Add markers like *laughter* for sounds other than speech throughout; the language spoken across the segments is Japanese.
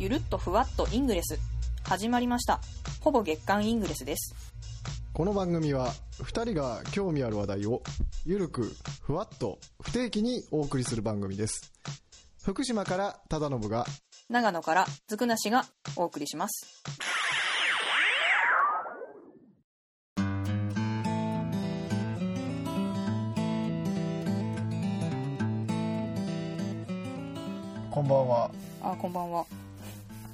ゆるっとふわっとイングレス。始まりました。ほぼ月刊イングレスです。この番組は2人が興味ある話題をゆるくふわっと不定期にお送りする番組です。福島から忠信が長野からずくなしがお送りします。こんばんは。あこんばんは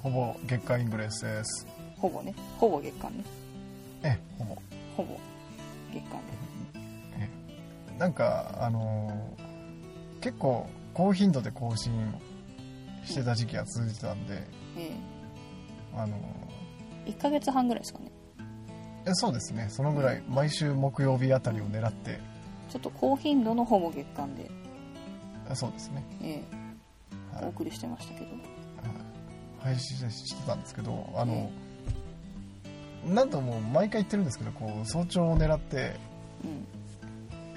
ほぼ月刊イングレスです。ほぼね。ほぼ月刊ね。えほぼ。ほぼ月刊でなんかあのー結構高頻度で更新してた時期が続いてたんで、えあのえ1ヶ月半ぐらいですかね。ーえそうですね。そのぐらい毎週木曜日あたりを狙って。ちょっと高頻度のほぼ月間で、えそうですね、ええ。はい。お送りしてましたけど配信してたんですけどあの、なんともう毎回言ってるんですけどこう早朝を狙ってうん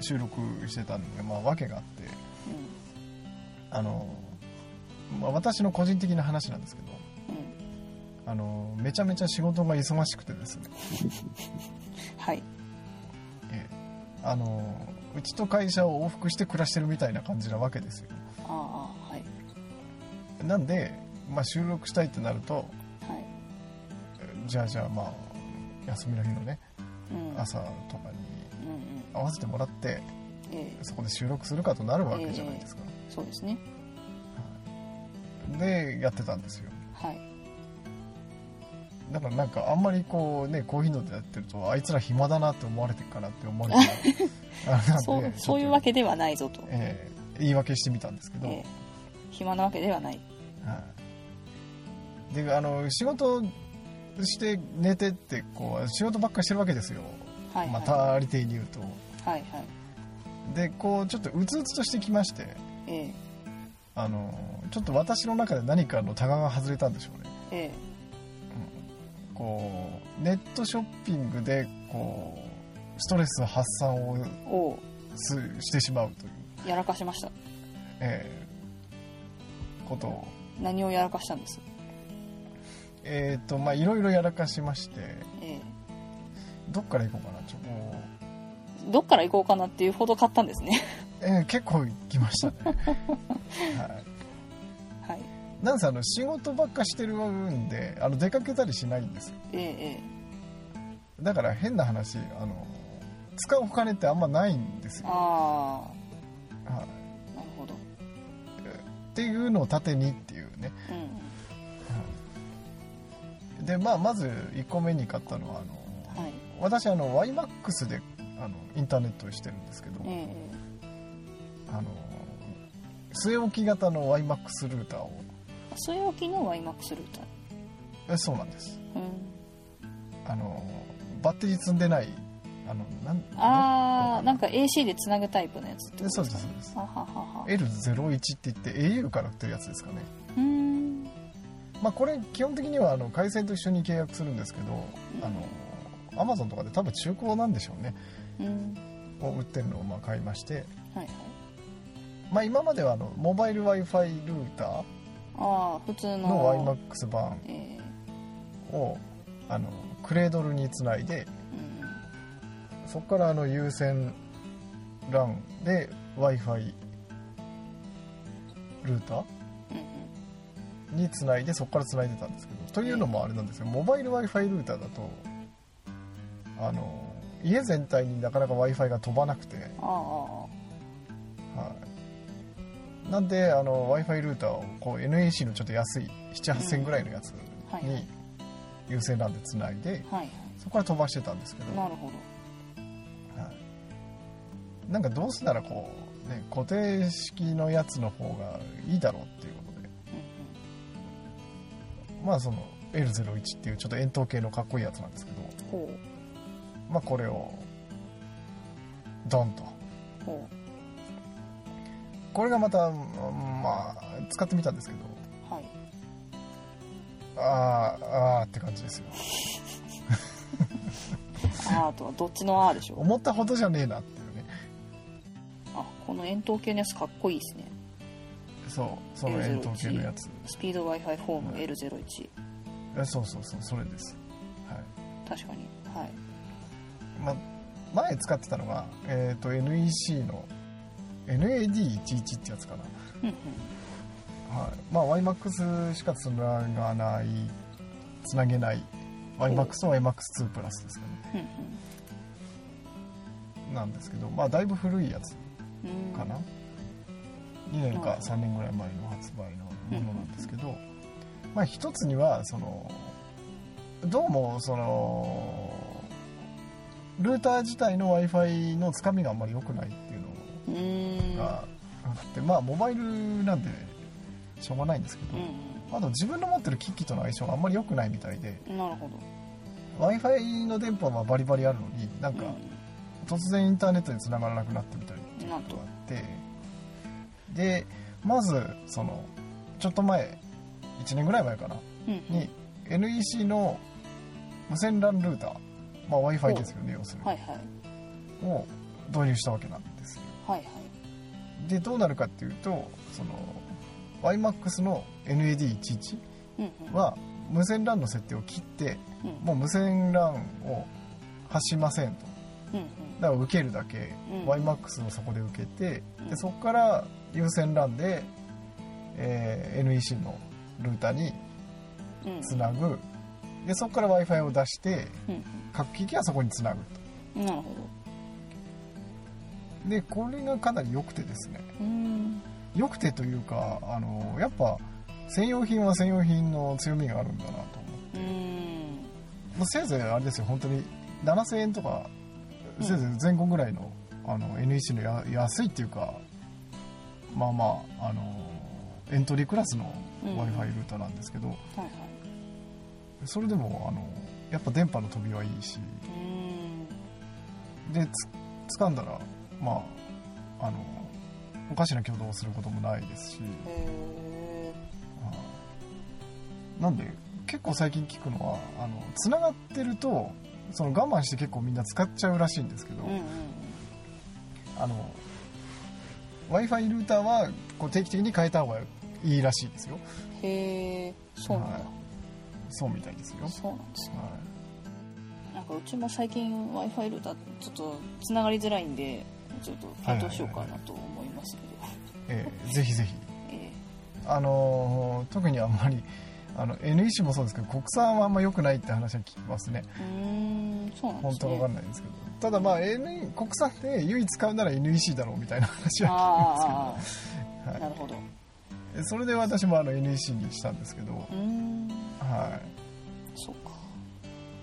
収録してたんで、まあ、訳があってあの、まあ、私の個人的な話なんですけどうんうんあのめちゃめちゃ仕事が忙しくてですね、*laughs* はい。ええ。あのうちと会社を往復して暮らしてるみたいな感じなわけですよ。ああはい。なんで、まあ、収録したいってなるとはい。じゃあじゃあまあ休みの日のねうん。朝とかにうんうん。合わせてもらってええ。そこで収録するかとなるわけじゃないですか、そうですね。でやってたんですよ。はい。だからなんかあんまりこうね高頻度でやってるとあいつら暇だなって思われてるかなって思われて *laughs* そうそういうわけではないぞと、えー言い訳してみたんですけど、ええ。暇なわけではない。はい、であの仕事して寝てってこう仕事ばっかりしてるわけですよ、はいはい、またありていに言うと。はいはい。でこうちょっとうつうつとしてきましてええ。あのちょっと私の中で何かのタガが外れたんでしょうね。えこうネットショッピングでこうストレス発散をすしてしまうという、やらかしました。えーことを。何をやらかしたんです？えっ、とまあいろいろやらかしまして。えどっから行こうかなちょどっから行こうかなっていうほど買ったんですね。う、*laughs* えー結構行きましたね、はい、はい。なんせあの仕事ばっかしてるんであの出かけたりしないんですよ。えええだから変な話あの使うお金ってあんまないんですえよ、あはい、あなるほど。っていうのを盾にっていうね。うんでまあまず1個目に買ったのはあのはい。私あの YMAX であのインターネットをしてるんですけど、えあの据え置き型の YMAX ルーターを。え据え置きの YMAX ルータえそうなんです。ーうん。あのバッテリー積んでないあのなんああなんかか AC でつなぐタイプのやつってそうですすそうです。あははは。L01 って言って au から売ってるやつですかね。うーんまあこれ基本的にはあの回線と一緒に契約するんですけど、あの Amazon とかで多分中古なんでしょうね。うん。を売ってるのをまあ買いまして。はいはい。まあ今まではあのモバイル w i f i ルーター。ああ普通の。の YMAX 版。えをあのクレードルにつないで。えうん。そこからあの有線 LAN で w i f i ルーター。うんにつないでそこからつないでたんですけどというのもあれなんですよ。モバイル w i f i ルーターだとあの家全体になかなか w i f i が飛ばなくて、はい、なんで w i f i ルーターをこう NEC のちょっと安い78000ぐらいのやつに有線 LAN でつないではいそこから飛ばしてたんですけど、なるほど。はい、なんかどうせならこう、ね、固定式のやつの方がいいだろうまあその L01 っていうちょっと円筒形のかっこいいやつなんですけどまあこれをドンと。これがまたまあ使ってみたんですけどうはい。あーあーって感じですよ。アートはどっちのアーでしょう？思ったほどじゃねえなっていうね。あこの円筒形のやつかっこいいですねそうその円筒形のやつ。スピード Wi-Fi フォーム L01 えそうそうそうそれです。はい。確かに。はい。ま前使ってたのが、えー、と NEC の NAD11 ってやつかな。うんうん。はい、まあ YMAX しかつながないつなげない YMAX と YMAX2 プラスですかね。うんなんですけどまあだいぶ古いやつうん。かな、2年か3年ぐらい前の発売のものなんですけど、まあ一つにはそのどうもそのルーター自体の w i f i のつかみがあんまり良くないっていうのがあってまあモバイルなんでしょうがないんですけど、うあと自分の持ってる機器との相性があんまり良くないみたいで w i f i の電波はバリバリあるのになんか突然インターネットに繋がらなくなってみたりっていうことがあってでまずそのちょっと前1年ぐらい前かなうんうん。に NEC の無線 LAN ルーター、まあ、w i f i ですよね要するに、はいはい。を導入したわけなんですよ。はいはい。でどうなるかっていうとその YMAX の NAD11 うんうん。は無線 LAN の設定を切ってうん。もう無線 LAN を発しませんと。うんうん。だから受けるだけ、うん。YMAX をそこで受けてうん。でそこから有線 LAN で、えー NEC のルーターにうん。つなぐ。でそこから w i f i を出してうん。各機器はそこにつなぐうんなるほとでこれがかなり良くてですね。どうん。良くてというかあのやっぱ専用品は専用品の強みがあるんだなと思って。うん。せいぜいあれですよ。本当に7000円とかうん。せいぜい前後ぐらいのあの NEC のや安いっていうかまあまああのエントリークラスのうん。W i f i ルーターなんですけど、はいはい。それでもあのやっぱ電波の飛びはいいしうん。でつ掴んだらまああのおかしな挙動をすることもないですし、なんで結構最近聞くのはあの繋がってるとその我慢して結構みんな使っちゃうらしいんですけど、えうんうん。あの w i f i ルーターはこう定期的に変えた方がいいらしいですよ。へえそうなんだ、はい。そうみたいですよ、そうなんですね。はなんかうちも最近 w i f i ルーターちょっとつながりづらいんでちょっと検討しようかなと思いますけど、いえーぜひぜひ。*laughs* えあのー特にあんまりあの NEC もそうですけど国産はあんま良くないって話は聞きますね。えうーんそうなんですね。本当わかんないんですけどただまあ、N、国産で唯一使うなら NEC だろうみたいな話はあ聞きますけど、はあなるほど。い、それで私もあの NEC にしたんですけど、はい。そうか。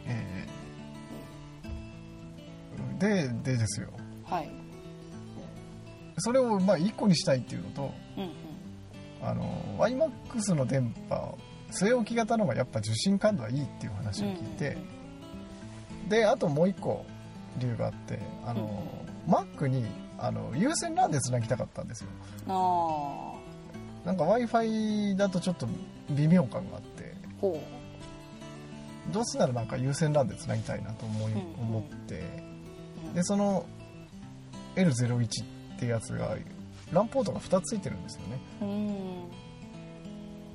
えー。ででですよ。はい。それをまあ1個にしたいっていうのとうんうん。あの YMAX の電波据え置き型の方がやっぱ受信感度はいいっていう話を聞いて、であともう1個理由があってあの、Mac にあの有線 LAN でつなぎたかったんですよ。なんか w i f i だとちょっと微妙感があって。ほどうせならなんか有線 LAN でつなぎたいなと思い、うん。思って。う、うん。でその L01 ってやつが LAN ポートが2つついてるんですよね。うーん。うん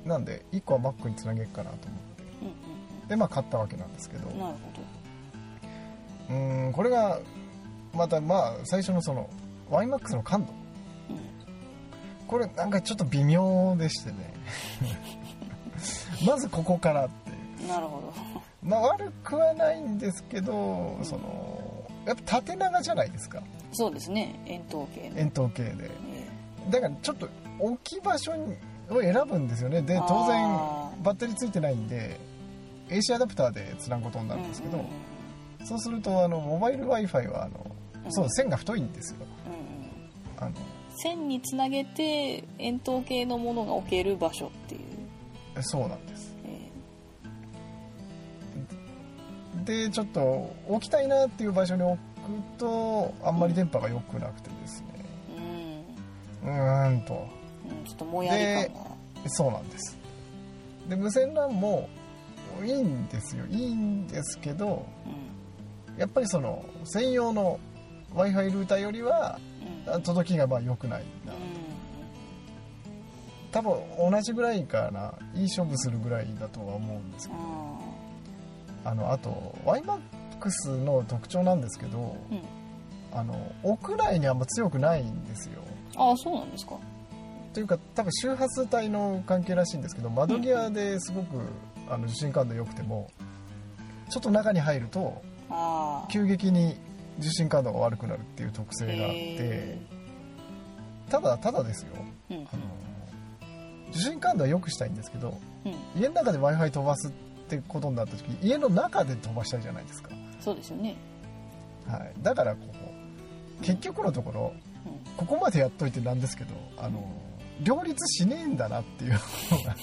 なんで1個は Mac につなげるかなと思って。うんでまあ買ったわけなんですけど。うんなるうーんこれがまたまあ最初のその YMAX の感度。ほどこれなんかちょっと微妙でしてね。まずここからっていう。うんなるほど。まあ悪くはないんですけどそのやっぱ縦長じゃないですか。そうですね。円筒形の。円筒形で。えだからちょっと置き場所にを選ぶんですよね。で当然バッテリーついてないんで AC アダプターでつなぐことになえるんですけど、うんうんそうするとあのモバイル w i f i はあの、うん。そう線が太いんですよ。うんうん。あの。線につなげて円筒形のものが置ける場所っていう、そうなんです。えでちょっと置きたいなっていう場所に置くとあんまり電波が良くなくてですね。ーうん。うーんと。うんちょっともやり感がそうなんです。で無線 LAN もいいんですよ。いいんですけどうんやっぱりその専用の w i f i ルーターよりはうん。届きがまあ良くないな。うん。多分同じぐらいかな。いい勝負するぐらいだとは思うんですけど。ああのあと YMAX の特徴なんですけどーうん。あの屋内にあんま強くないんですよ。あーそうなんですか。というか多分周波数帯の関係らしいんですけど窓際ですごくあの受信感度良くてもちょっと中に入るとああ急激に受信感度が悪くなるっていう特性があってへただただですよ。うん。あの受信感度は良くしたいんですけどうん。家の中で w i f i 飛ばすってことになった時家の中で飛ばしたいじゃないですか、そうですよね。はい、だからこう結局のところうん。ここまでやっといてなんですけどあの両立しねえんだなっていうのが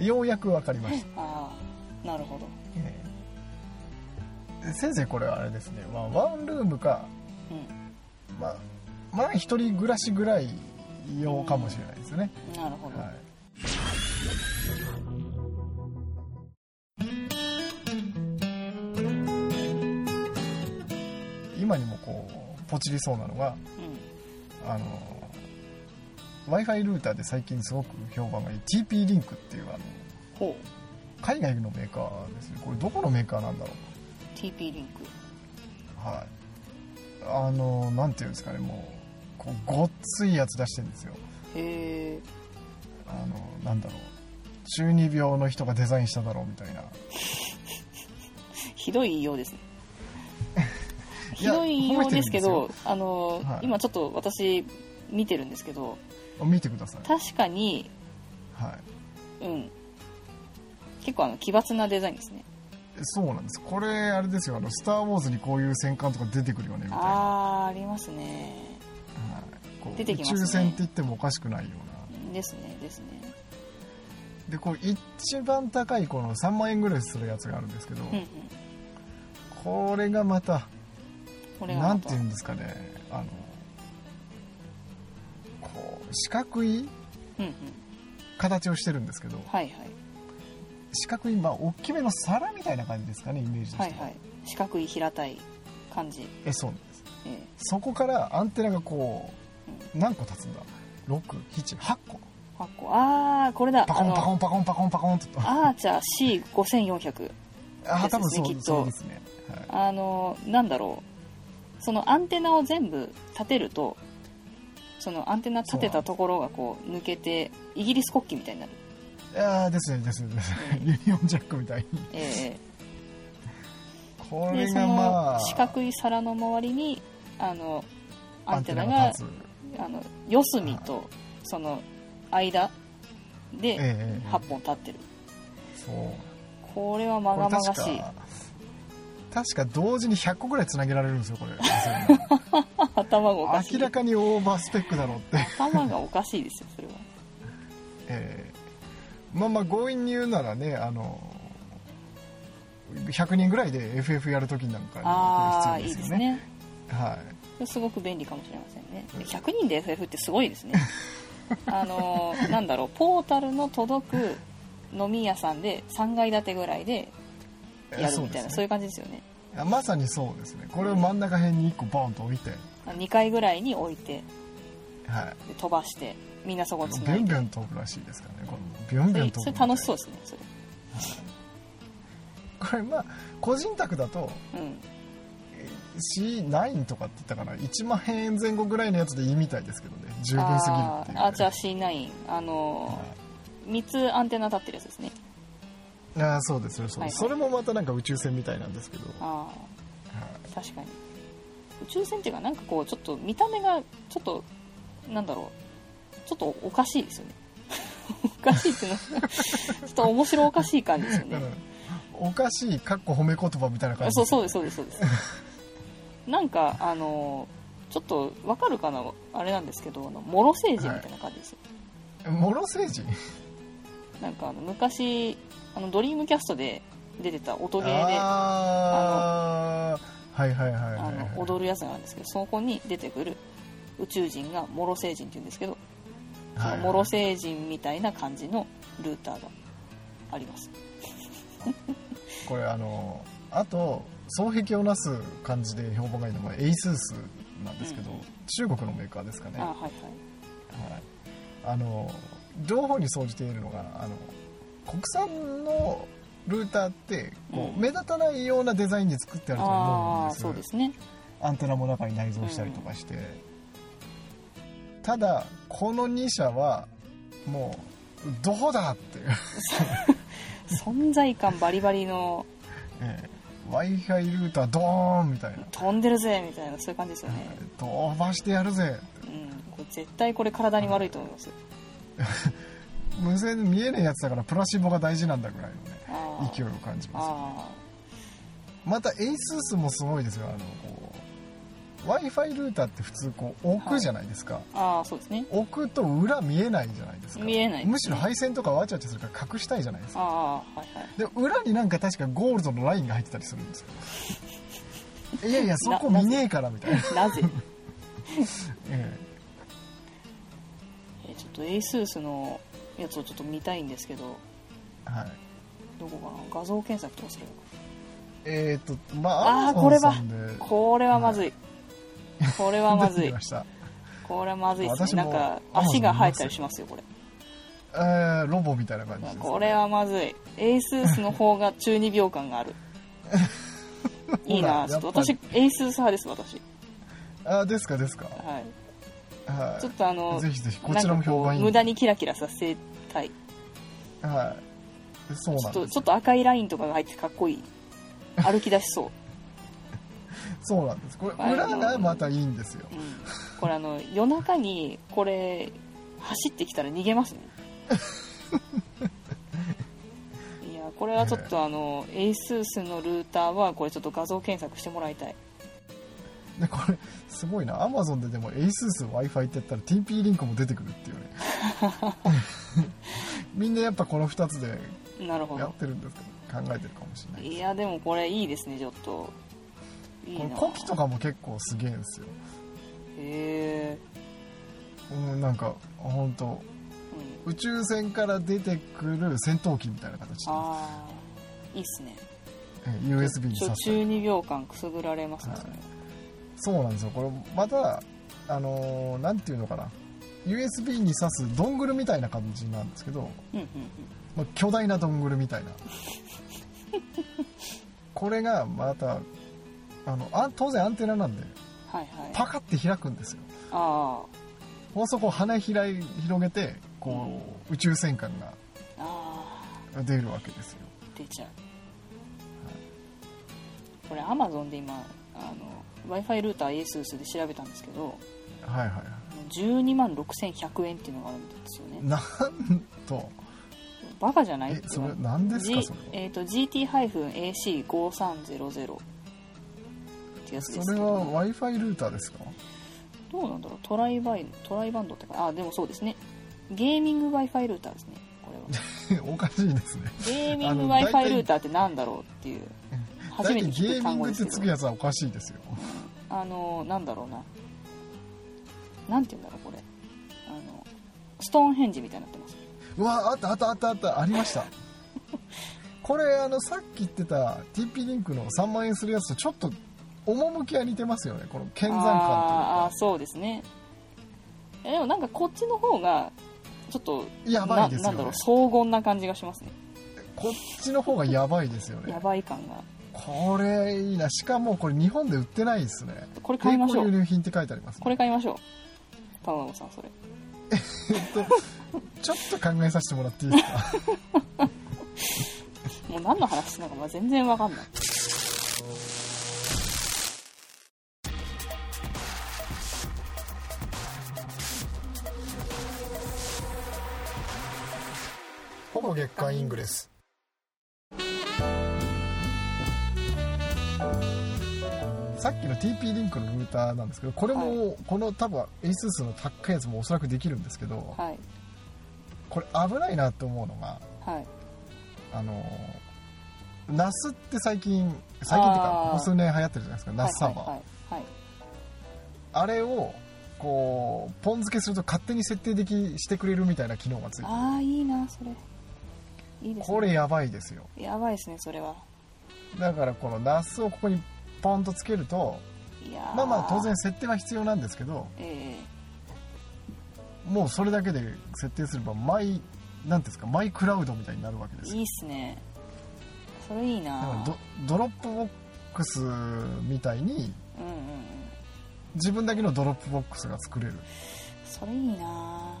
*laughs* ようやく分かりました、ああなるほど。ええ先生これはあれですね、まあ、ワンルームかうまあまあ一人暮らしぐらい用かもしれないですよね、んなるほど、はい。今にもこうポチりそうなのがうん。あの w i f i ルーターで最近すごく評判がいい。TP リンクっていうあのほ海外のメーカーですね。これどこのメーカーなんだろう TP リンク。うはい。あのなんていうんですかねもうこうごっついやつ出してるんですよ。へえあのなんだろう。中二病の人がデザインしただろうみたいな。ひどいようですね。ひどいようですけどあの、はい。今ちょっと私見てるんですけどあ見てください。確かにはい。うん。結構あの奇抜なデザインですねそうなんです。これあれですよ。あの「スター・ウォーズ」にこういう戦艦とか出てくるよねみたいな、はああありますね。い、こう出てきますね。宇宙船って言ってもおかしくないような。ですねですね。でこう一番高いこの3万円ぐらいするやつがあるんですけど、うんうん。これがまたなんていうんですかね。あのこう四角い形をしてるんですけどはいはい四角いまあ大きめの皿みたいな感じですかねイメージとしては。いはい。四角い平たい感じ、えそうなんです。えそこからアンテナがこう何個立つんだ？678個。ー、8個。ああこれだ。パコンパコンンパコンパコンパコンとアーチャー C5400 あ多分そうそうですね、はい、あのなんだろう。そのアンテナを全部立てるとそのアンテナ立てたところがこう抜けてイギリス国旗みたいになる、いやーですねですねですね。ユニオンジャックみたいに。えこれーでそがまあ。の四角い皿の周りにあのアンテナアがあの四隅とその間でええええ8本立ってる。そう。これはまがまがしい。これ確か同時に100個ぐらいつなげられるんですよこれ。*laughs* 頭がおかしい。明らかにオーバースペックだろうって、頭がおかしいですよそれは。*laughs* えーまあまあ強引に言うならねあの100人ぐらいで FF やるときなんかにああこれいいです必要ですよね。ねはい。すごく便利かもしれませんね。で100人で FF ってすごいですね。*laughs* あのーなんだろうポータルの届く飲み屋さんで3階建てぐらいでやるみたいなそう,、ういう感じですよね。まさにそうですね。これを真ん中辺に1個ボンと置いて、2階ぐらいに置いて。はい。で飛ばしてみんなそこつビないでュンビュン飛ぶらしいですからねこのビュンそビュン飛ぶれそれ楽しそうですねそれ。これまあ個人宅だとうん。C9 とかって言ったかな？1万円前後ぐらいのやつでいいみたいですけどね。十分すぎるっていう、あーあじゃあ C9 あのー、3つアンテナ立ってるやつですね。あーそうですよそうはいはい。です、それもまたなんか宇宙船みたいなんですけど、あはあ確かに。宇宙船っていうかなんかこうちょっと見た目がちょっとなんだろうちょっとおかしいですよね。*laughs* おかしいっていうのはちょっと面白おかしい感じですよいね。うん。おかしいかっこ褒め言葉みたいな感じ。そうそうですそうですそうです。*laughs* なんかあのちょっとわかるかなあれなんですけどあのモロ星人みたいな感じですよ、モロ星人なんかあの昔あのドリームキャストで出てた音ゲーでああはいはいはい踊るやつがあるんですけどそこに出てくる宇宙人がモロ星人って言うんですけどそはい。のモロ星人みたいな感じのルーターがあります。*laughs* これあのあと双璧をなす感じで評判がいいのが ASUS なんですけど、うん。中国のメーカーですかね、あはいはい。あの両方に総じているのがあの国産のルーターってこう、うん。目立たないようなデザインで作ってあると思うんですそうですね。アンテナも中に内蔵したりとかして、ただこの2社はもうどこだっていう、*laughs* 存在感バリバリのえ w i f i ルータードーンみたいな。飛んでるぜみたいなそういう感じですよね、飛ばしてやるぜ。うん、これ絶対これ体に悪いと思います。*laughs* 無線見えねえやつだからプラシーボが大事なんだぐらいのね勢いを感じます。あまた ASUS もすごいですよあのこう w i f i ルーターって普通こう置くじゃないですか、ーあーそうですね。置くと裏見えないじゃないですか。見えないね。むしろ配線とかわちゃわちゃするから隠したいじゃないですか。ああはいはい。で裏になんか確かゴールドのラインが入ってたりするんですよ。*laughs* いやいやそこ見ねえからみたいな、なぜ？*laughs* ええ。ーちょっと ASUS のやつをちょっと見たいんですけど。えはい。どこかな？画像検索とかするのかえー、とまああーこれは。これはまずいこれはまずい。これはまずいですね。なんか足が生えたりしますよこれ。えー、ロボみたいな感じです、これはまずい。ASUS の方が中二病感がある。*laughs* いいなちょっとやっぱり。私 ASUS 派です私。あーですかですか。はい。はい。ちょっとあのぜひぜひこちらも評判いい。無駄にキラキラさせたい。はい。そうちょっとなんですちょっと赤いラインとかが入ってかっこいい。歩き出しそう、そうなんです。これあ裏がまたいいんですよ。うん、これあの夜中にこれ走ってきたら逃げますね。*laughs* いやこれはちょっとあの ASUS のルーターはこれちょっと画像検索してもらいたい。でこれすごいな。Amazon ででも ASUS w i f i ってやったら TP リンクも出てくるっていうね。*laughs* みんなやっぱこの2つでやっなるほど。てるんですけど考えてるかもしれないいやでもこれいいですねちょっとこな。のコピとかも結構すげえんですよ。へえうんなんか本当うん。宇宙船から出てくる戦闘機みたいな形で。ああいいっすね。え USB にちょ挿す中二病感くすぐられますねそれそうなんですよこれまたあのーなんていうのかな USB に挿すドングルみたいな感じなんですけど、うんうんうんまあ、巨大なドングルみたいなこれがまたあのあ当然アンテナなんではいはい。パカって開くんですよ。あもそこ羽開い広げてこう宇宙戦艦ああ。が出るわけですよ。あ出ちゃう。これ Amazon で今あの w i f i ルーター ASUS で調べたんですけどはいはいは12万6100円っていうのがあるんですよね。いなんと。バカじゃない？えそれ何ですかそれは？えー、と GT-AC5300 ってやつですそれけど。は w i f i ルーターですか？どうなんだろう？トライバイトライバンドってかあでもそうですね。ゲーミング w i f i ルーターですね。これは。*laughs* おかしいですね。ゲーミング w i f i ルーターってなんだろうっていう。初大めて聞く体ゲーミングって単語ですけどつくやつはおかしいですよ。あのなんだろうな。なんて言うんだろうこれ。あのストーンヘンジみたいになってます。うわあったあったあったあったありました。*laughs* これあのさっき言ってた TP リンクの3万円するやつとちょっと趣は似てますよねこの剣山感というああそうですねでもなんかこっちの方がちょっとやばいですよねなんだろう荘厳な感じがしますねこっちの方がやばいですよねやばい感がこれいいなしかもこれ日本で売ってないですねこれ買いましょ並行輸入品って書いてあります、これ買いましょう玉子さんそれえっとちょっと考えさせてもらっていいですかもう何の話してるのか全然わかんないほぼ月刊イングレス。さっきの TP リンクのルーターなんですけどこれも、この多分 ASUS の高いやつもおそらくできるんですけどはい。これ危ないなと思うのがはい。あの NAS って最近最近っていうかここ数年流行ってるじゃないですか NAS サーバー、はい。はいあれをこうポン付けすると勝手に設定できしてくれるみたいな機能がついてる。ああいいなそれいいですね。これやばいですよ。やばいですねそれは。だからこの NAS をここにポンとつけるといやー。まあまあ当然設定は必要なんですけどえもうそれだけで設定すればマイなんていうんですか my cloud みたいになるわけですよ。いいっすね。それいいな。ド Dropbox みたいにうんうんうん。自分だけの Dropbox が作れる。それいいな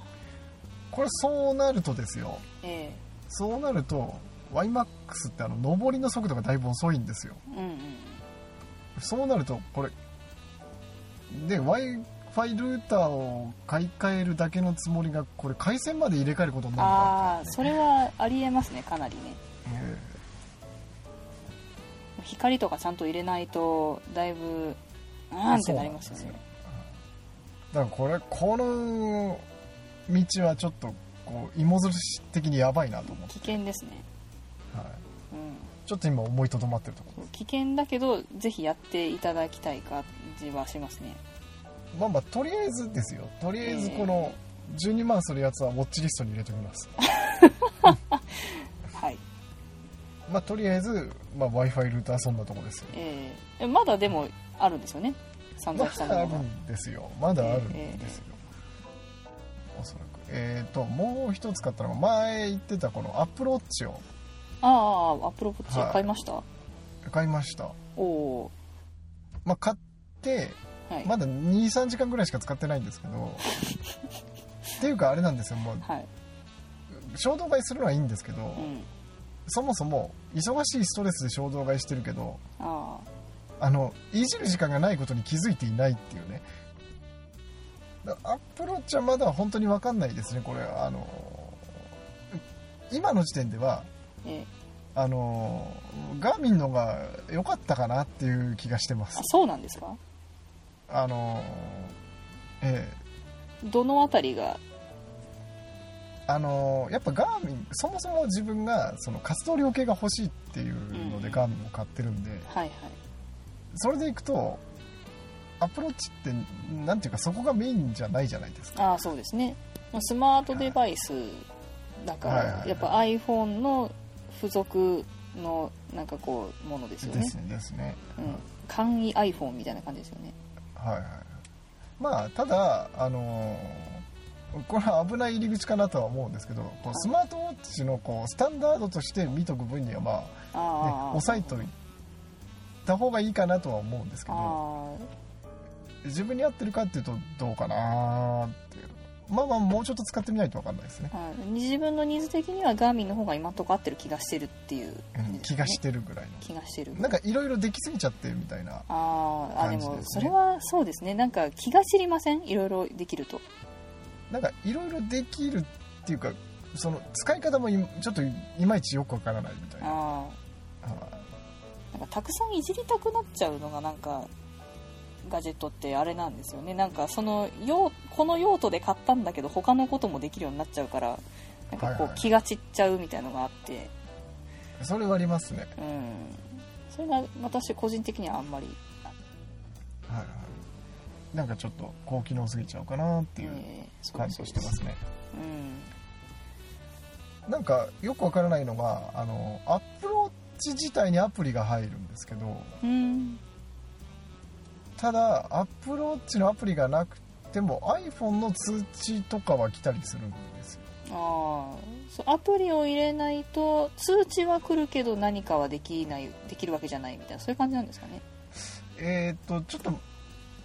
これそうなるとですよ。えそうなると YMAX ってあの上りの速度がだいぶ遅いんですよ。えうんうん。そうなるとこれで w i f i ルーターを買い替えるだけのつもりがこれ回線まで入れ替えることになるのあかあそれはありえますねかなりね。え光とかちゃんと入れないとだいぶうーんってなりますよね。えだからこれこの道はちょっとこう芋づるし的にやばいなと思って、危険ですね。はい、うん。ちょっと今思いとどまってるところ。危険だけどぜひやっていただきたい感じはしますね。まあまあとりあえずですよ。とりあえずこの12万するやつはウォッチリストに入れておきます。*laughs* はい。まあとりあえず、まあ、w i f i ルーターはそんなとこですよ。えー、まだでもあるんですよね。散ま々しただあるんですよ。まだあるんですよ、おそらくえっ、ともう一つ買ったのが前言ってたこのアップルウォッチを。ああアップローチはい。買いました、買いました。おおまあ買ってーはい、まだ23時間ぐらいしか使ってないんですけど *laughs* っていうかあれなんですよもう。はい。衝動買いするのはいいんですけど、うん。そもそも忙しいストレスで衝動買いしてるけどああのいじる時間がないことに気づいていないっていうね。だアップローチはまだ本当に分かんないですねこれ。あの今の時点ではあえ。あのガーミンのが良かったかなっていう気がしてます。そうなんですか？あのええ。どのあたりが？あのやっぱガーミンそもそも自分がその活動量計が欲しいっていうのでうん。ガーミンを買ってるんで、はいはい。それでいくとアプローチってなんていうかそこがメインじゃないじゃないですか。ああそうですね。まあスマートデバイスだからやっぱ iPhone の付属のなんかこうものですよね。ですねですね、うん、簡易 iPhone みたいな感じですよね。はいはいまあただあのこれは危ない入り口かなとは思うんですけどこうスマートウォッチのこうスタンダードとして見とく分にはまあ、ね、押さえといた方がいいかなとは思うんですけど。あ自分に合ってるかっていうとどうかなっていうまあまあもうちょっと使ってみないと分かんないですね。ー、あー自分のニーズ的にはガーミンの方が今んとこ合ってる気がしてるっていう。感じですね気がしてるぐらいの。気がしてる。なんかいろいろできすぎちゃってるみたいなあー。あでもそれはそうですね。なんか気が散りません？いろいろできると。なんかいろいろできるっていうかその使い方もいちょっといまいちよくわからないみたいなあはあなんかたくさんいじりたくなっちゃうのがなんかガジェットってあれなんですよね。なんかその用この用途で買ったんだけど他のこともできるようになっちゃうからなんかはいはい。こう気が散っちゃうみたいのがあって、いそれはありますね。うん。それが私個人的にはあんまり、はいはい。なんかちょっと高機能すぎちゃうかなっていう感じそうがしてますね。うん。なんかよくわからないのがあのアップローチ自体にアプリが入るんですけどうんただアップローチのアプリがなくても iPhone の通知とかは来たりするんですよ。ああそうアプリを入れないと通知は来るけど何かはできないできるわけじゃないみたいなそういう感じなんですかね？えーっとちょっと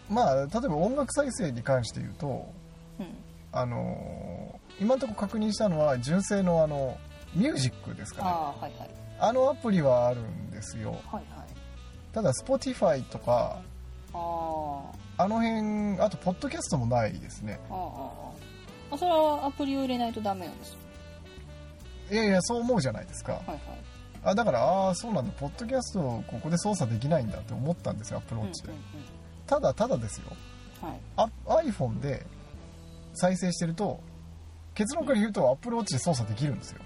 まあ例えば音楽再生に関して言うとうん。あのー今のところ確認したのは純正のあのミュージックですかね。ああはいはい。あのアプリはあるんですよ。はいはい。ただ Spotify とかあの辺あとポッドキャストもないですね。あそれはアプリを入れないとダメなんですいやいやそう思うじゃないですか。はいはい。あだからああそうなんだ。ポッドキャストをここで操作できないんだって思ったんですよアプローチで、うんうんただただですよ。うんはい。あ iPhone で再生してると結論から言うとアプローチで操作できるんですよ。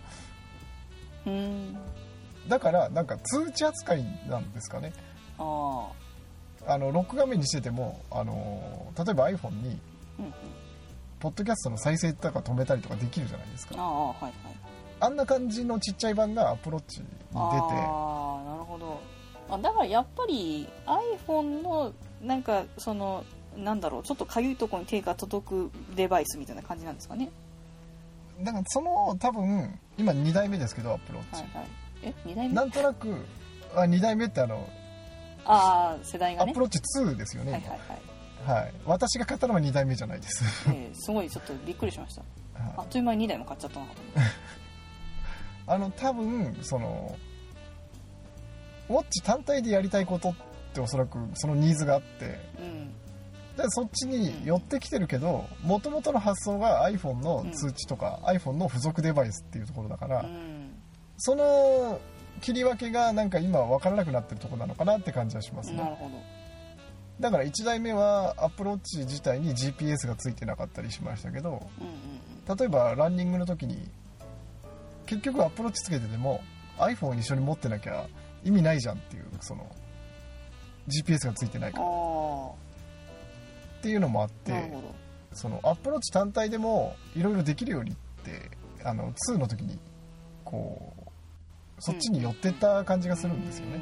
うーん。だからなんか通知扱いなんですかね。ああのロック画面にしててもあの例えば iPhone にあうんうん。ポッドキャストの再生とか止めたりとかできるじゃないですか。ああはいはい。あんな感じのちっちゃい版がアプローチに出て。ああなるほど。あだからやっぱり iPhone のなんかそのなんだろうちょっとかゆいところに手が届くデバイスみたいな感じなんですかね。だからその多分今2代目ですけどアップローチ、はいはい。え2代目？なんとなくあ2代目ってあのああ世代アがね。ップローチ2ですよね、はいはいはい、今はい。私が買ったのは2代目じゃないです、えーすごいちょっとびっくりしました。あはい。っという間に2台も買っちゃったなと思って *laughs* あの多分そのウォッチ単体でやりたいことっておそらくそのニーズがあって。うん。でそっちに寄ってきてるけどもともとの発想が iPhone の通知とか、iPhone の付属デバイスっていうところだから、うん。その切り分けがなんか今分からなくなってるところなのかなって感じはしますね。なるほど。だから1台目はアップローチ自体に GPS がついてなかったりしましたけどうんうん例えばランニングの時に結局アップローチつけてても iPhone を一緒に持ってなきゃ意味ないじゃんっていうその GPS がついてないから。っあていうのもあってそのアップローチ単体でもいろいろできるようにってあの2の時にこうそっちに寄ってった感じがするんですよね、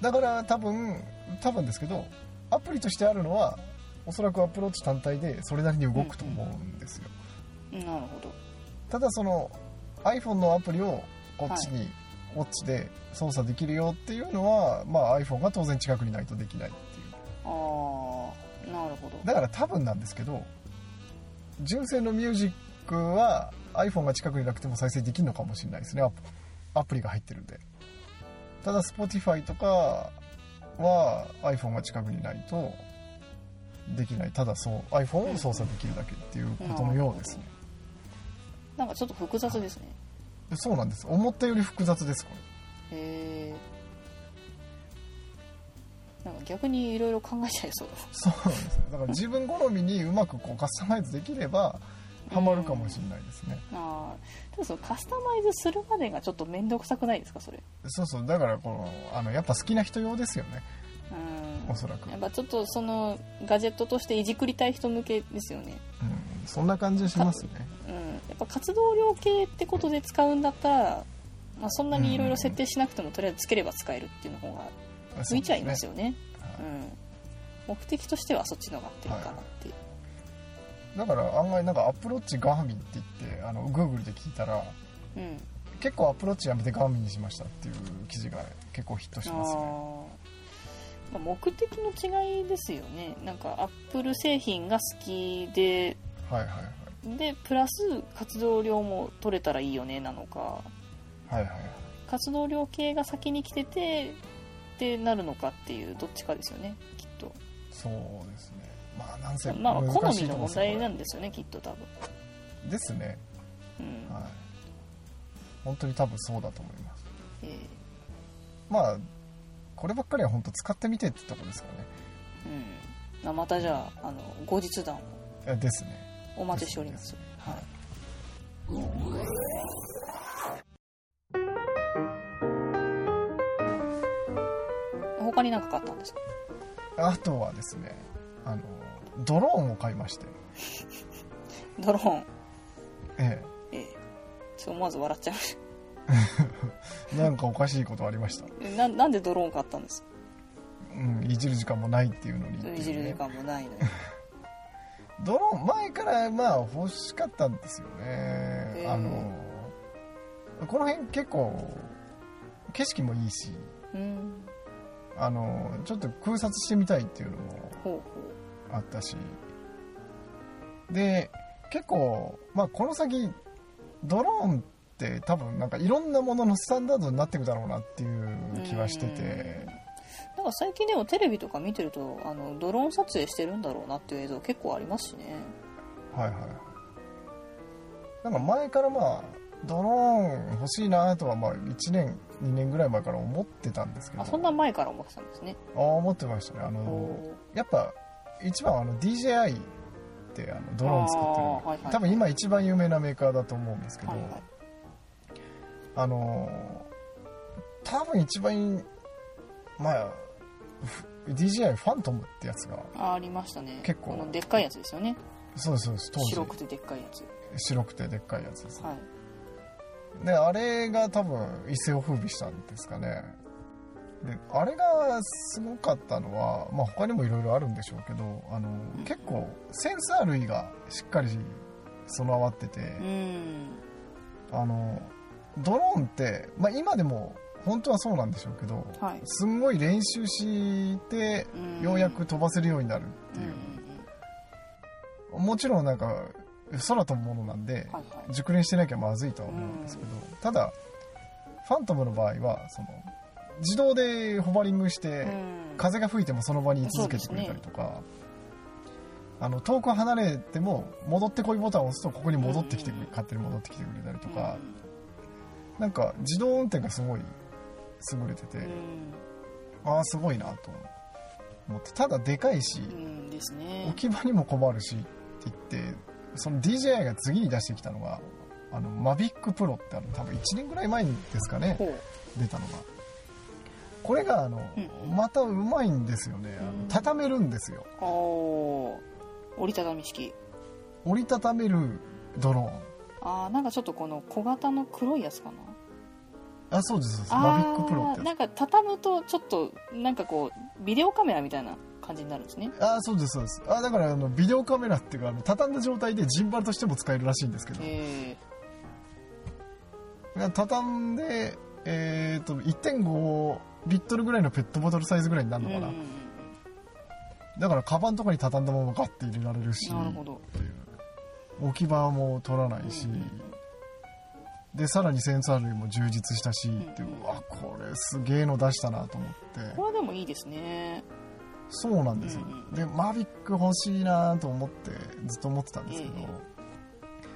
だから多分多分ですけどアプリとしてあるのはおそらくアプローチ単体でそれなりに動くと思うんですよ、うん。なるほど。ただその iPhone のアプリをこっちに、ウォッチで操作できるよっていうのは、まあ、iPhone が当然近くにないとできないっていう。ああなるほど。だから多分なんですけど純正のミュージックは iPhone が近くになくても再生できるのかもしれないですね。アプリが入ってるんで。ただ Spotify とかは iPhone が近くにないとできない。ただそう iPhone を操作できるだけっていうことのようですね。なんかちょっと複雑ですね。でそうなんです。思ったより複雑ですこれ。へえなんか逆にいろいろ考えちゃいそう。そうなんですねだから自分好みにうまくこうカスタマイズできればハマるかもしれないですね、ああただそのカスタマイズするまでがちょっと面倒くさくないですかそれ？そうそう。だからこのあのやっぱ好きな人用ですよね。うん。おそらく。やっぱちょっとそのガジェットとしていじくりたい人向けですよね。うん。そんな感じしますね。うん。やっぱ活動量系ってことで使うんだったら、まあ、そんなにいろいろ設定しなくてもとりあえずつければ使えるっていうの方が向いちゃいますよよね。はい。うん。目的としてはそっちの方が合ってるかなっていう、だから案外なんかアプローチガーミンって言ってあの Google で聞いたらうん。結構アプローチやめてガーミンにしましたっていう記事が結構ヒットしますね。目的の違いですよね。なんかアップル製品が好きではいはいはい。でプラス活動量も取れたらいいよねなのか。はいはいはい。活動量系が先に来ててってなるのかっていうどっちかですよねきっと。そうですねまあなんせまあ好みの問題なんですよねきっと多分。ですね。うん、はい。本当に多分そうだと思います。えーまあこればっかりは本当使ってみてってとこですからね。うん。またじゃああの後日談を。ですね。お待ちしております。はい。他に何か買ったんですか？あとはですねあのドローンを買いまして。ドローン。ええ。えちょっと思わず笑っちゃいましえ *laughs* なんかおかしいことありました。ななんでドローン買ったんです？かうんいじる時間もないっていうのにね。いじる時間もないのに。*laughs* ドローン前からまあ欲しかったんですよね、えあのこの辺結構景色もいいしうん。あのちょっと空撮してみたいっていうのもほうほあったし。で結構、まあ、この先ドローンって多分なんかいろんなもののスタンダードになっていくだろうなっていう気はしてて。うなんか最近でもテレビとか見てるとあのドローン撮影してるんだろうなっていう映像結構ありますしね。はいはい。なんか前からまあドローン欲しいなとはまあ1年2年ぐらい前から思ってたんですけど。あそんな前から思ってたんですね。あ思ってましたね。あのおやっぱ一番あの DJI ってあのドローン作ってる、はいはい。多分今一番有名なメーカーだと思うんですけど、はいはい。あのー多分一番まあふ DJI ファントムってやつがあありましたね。結構。でっかいやつですよね。そうですそうです当時。白くてでっかいやつ。白くてでっかいやつです。はい。であれが多分一世を風靡したんですかねであれがすごかったのは、まあ、他にもいろいろあるんでしょうけどあの結構センサー類がしっかり備わってて、うん。あのドローンって、まあ、今でも本当はそうなんでしょうけどはい。すんごい練習してうん。ようやく飛ばせるようになるってう。ん。いう、もちろんなんか空飛ぶものなんで、はいはい。熟練してなきゃまずいとは思うんですけど、ただファントムの場合はその自動でホバリングして、うん。風が吹いてもその場に居続けてくれたりとか、あの遠く離れても戻ってこいボタンを押すとここに戻ってきてくれ、うん勝手に戻ってきてくれたりとうん。か、なんか自動運転がすごい優れてて、うん。ああすごいなと思って。ただでかいし、うんですね。置き場にも困るしって言ってその DJI が次に出してきたのがあのマビックプロってあの多分1年ぐらい前ですかね。出たのがこれがあの、うん。またうまいんですよね。畳めるんですよ。折りたたみ式。折りたためるドローンあーなんかちょっとこの小型の黒いやつかな。あそうですそうです。あマビックプロってなんか畳むとちょっとなんかこうビデオカメラみたいな感じになるんですね。つあそうですそうです。あだからあのビデオカメラっていうかあの畳んだ状態でジンバルとしても使えるらしいんですけど。え畳んでえっと1.5リットルぐらいのペットボトルサイズぐらいになーるのかな、うん。うんうんだからカバンとかに畳んだままガッて入れられるし。なるほど。置き場も取らないし、うん。でさらにセンサー類も充実したし、っていううん。うわこれすげえの出したなと思って。これでもいいですね。そうなんですよ、うんうんでマビック欲しいなと思ってずっと思ってたんですけど、ええ。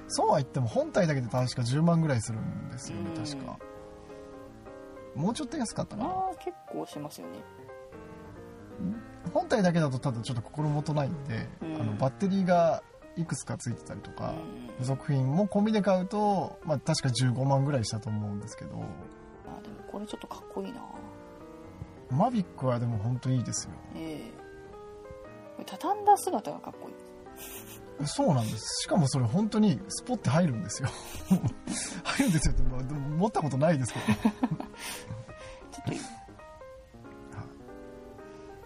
そうは言っても本体だけで確か10万ぐらいするんですよね、うん。確かもうちょっと安かったかな。ああ結構しますよね。本体だけだとただちょっと心もとないんで、うん。あのバッテリーがいくつかついてたりとか、付属品も込みで買うと、まあ、確か15万ぐらいしたと思うんですけど。あーでもこれちょっとかっこいいな。マビックはでも本当にいいですよ。ええ。これ畳んだ姿がかっこいいそうなんです。しかもそれ本当にスポッて入るんですよ。*laughs* 入るんですよって、まあでも持ったことないですけちょっ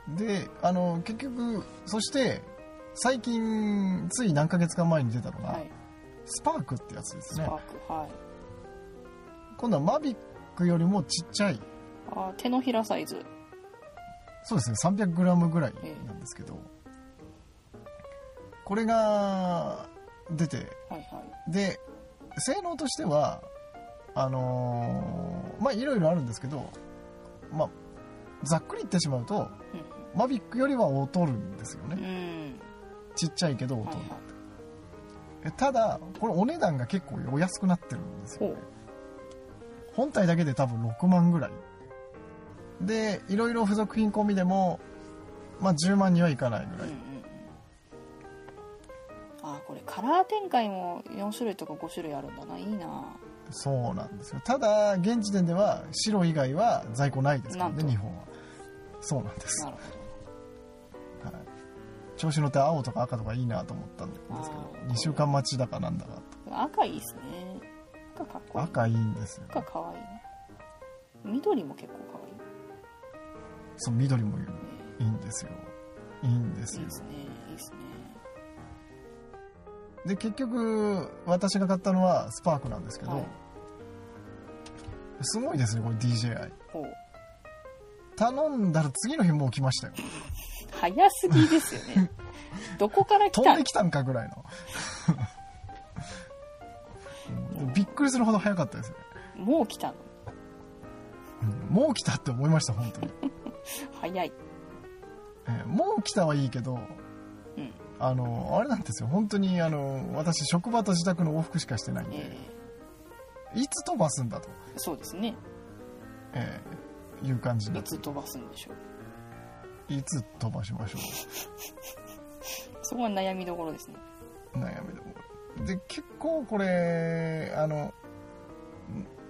とであの結局そして最近つい何ヶ月か前に出たのが、はい。スパークってやつですね。スパークはい。今度はマビックよりもちっちゃい。あー手のひらサイズ。そうですね。300g ぐらいなんですけど、これが出て。はいはい。で性能としてはあのーまあいろいろあるんですけどまあざっくり言ってしまうとマビックよりは劣るんですよね。ん。ちっちゃいけど劣る、はいはい。えただこれお値段が結構お安くなってるんですよほう。本体だけで多分6万ぐらい。でいろいろ付属品込みでも、まあ、10万にはいかないぐらい、うんあーこれカラー展開も4種類とか5種類あるんだな。いいな。そうなんですよ。ただ現時点では白以外は在庫ないですからね日本は。そうなんです。なるほはい、調子乗って青とか赤とかいいなと思ったんですけあどー2週間待ちだかなんだかど赤いいですね。赤かっこいい。赤いいんですよ。赤かわいいな緑も結構かわそう緑もいいんですよ。いいんですよ。いいですね。いいですねで結局私が買ったのはスパークなんですけど、はい。すごいですねこれ DJI 頼んだら次の日もう来ましたよ。早すぎですよね。*laughs* どこから来た？飛んできたんかぐらいの。*laughs* う。んびっくりするほど早かったですよね、もう来たの？うんもう来たって思いました本当に、*laughs* 早い。えーもう来たはいいけどうんあのあれなんですよ。本当にあの私職場と自宅の往復しかしてないんで、えいつ飛ばすんだと、ーそうですね。えーいう感じにないつ飛ばすんでしょう。いつ飛ばしましょ *laughs* そこは悩みどころですね。う悩みでもで結構これあの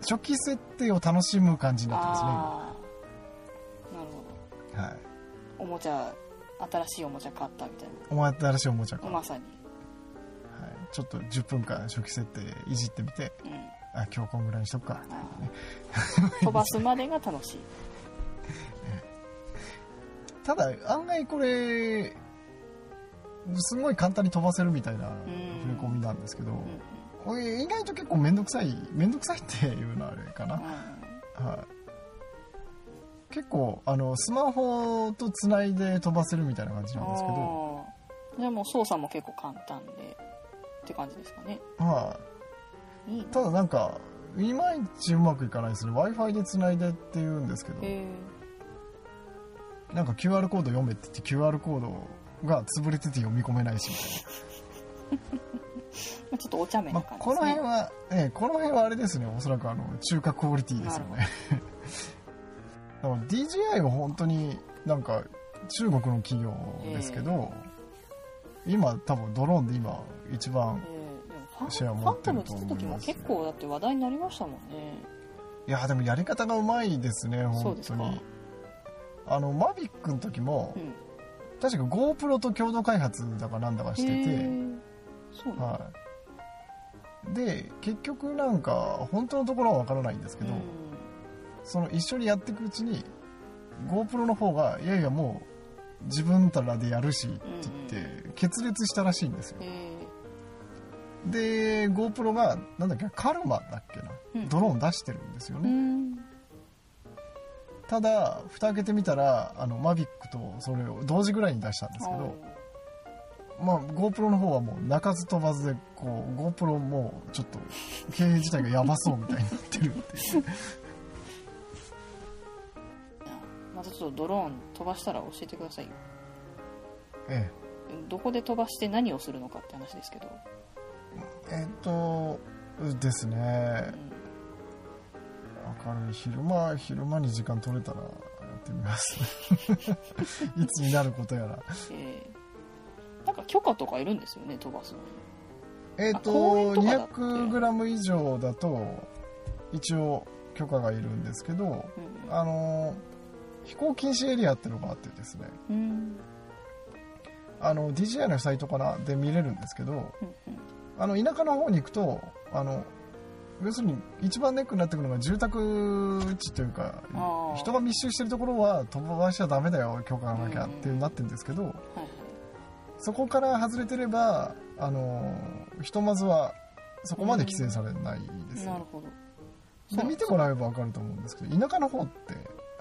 初期設定を楽しむ感じになってますねああなるほ今はい。どおもちゃ新しいおもちゃ買ったみたいお前新しいおもちゃか、なはい、まさに。ちょっと10分間初期設定いじってみて。うん。あ今日こんぐらいにしとくか、あー *laughs* 飛ばすまでが楽しい。えただ案外これすごい簡単に飛ばせるみたいなうん。振り込みなんですけど、うんこれ意外と結構面倒くさい面倒くさいっていうのはあれかな、うん。はい、結構あのスマホとつないで飛ばせるみたいな感じなんですけど、あー。じゃあもう操作も結構簡単でって感じですかね。はい。いなただなんかいまいちうまくいかないですね。w i f i でつないでって言うんですけど。なんか QR コード読めって言って QR コードが潰れてて読み込めないし。みたいまあちょっとお茶目な、なまあ、この感じですね、辺は、ええこの辺はあれですね。おそらくあの中華クオリティですよねだから DJI は本当になんか中国の企業ですけど、今多分ドローンで今一番シェア持ってると思います。時も結構だって話題になりましたもんね。いやでもやり方がうまいですね本当に。あのマビックの時も、うん。確か GoPro と共同開発だかなんだかしてへて、ーそうはい、で結局なんか本当のところは分からないんですけど、うんその一緒にやっていくうちに GoPro の方がいやいやもう自分たらでやるしって言って決裂したらしいんですよ。へで GoPro がなんだっけカルマだっけな、うん。ドローン出してるんですよーうね、ん。ただ蓋開けてみたらあのマビックとそれを同時ぐらいに出したんですけど、まあ、GoPro の方はもう鳴かず飛ばずでこう GoPro もうちょっと経営自体がやばそうみたいになってるっていうまたちょっとドローン飛ばしたら教えてくださいよ。えどこで飛ばして何をするのかって話ですけど、ええっとですね。明る。い昼間昼間に時間取れたらやってみます *laughs* いつになることやら。えーなんか許可とかいるんですよね飛ばすのに。えっ、ととかだって。200g 以上だと一応許可がいるんですけどうんあの飛行禁止エリアっていうのがあってですねうん。あの DJI のサイトかなで見れるんですけどうんうん。あの田舎の方に行くとあの要するに一番ネックになってくるのが住宅地というか人が密集してるところは飛ばしちゃダメだよ許可がなきゃっていうなってるんですけど、はいそこから外れてればあのひとまずはそこまで規制されないですよ、なるほど。で見てもらえば分かると思うんですけど田舎の方って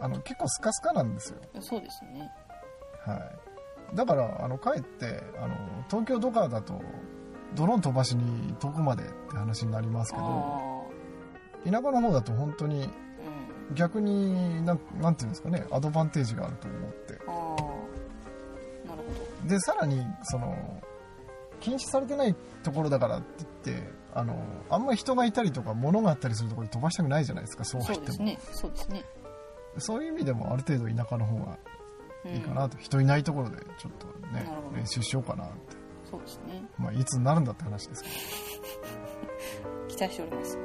あの結構スカスカなんですよ、そうですね。はい、だからあのかえってあの東京とかだとドローン飛ばしに遠くまでって話になりますけどあ田舎の方だと本当に逆になんなんていうんですかねアドバンテージがあると思って。ああなるほでさらにその禁止されてないところだからって言ってあのあんまり人がいたりとか物があったりするところに飛ばしたくないじゃないですかそうどは言っても。そうですね。そうですねそういう意味でもある程度田舎の方がうんいいかなと、人いないところでちょっとね練習しようかなって、そうですね。まあ、いつになるんだって話ですけど。*laughs* 期待しております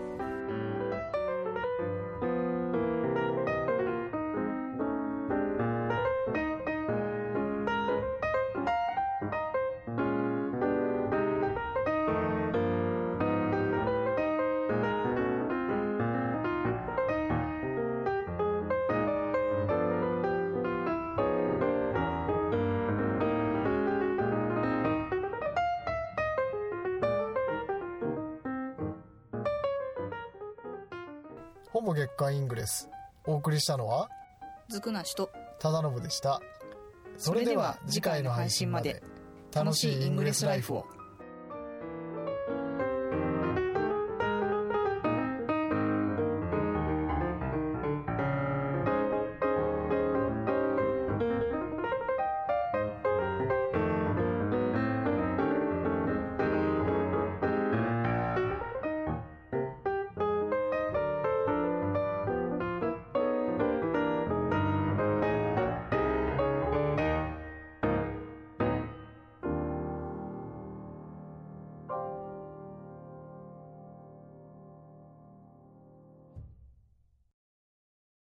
ぼ月間イングレス。お送りしたのはずくなしと。忠信でした。それでは次回の配信まで。楽しいイングレスライフを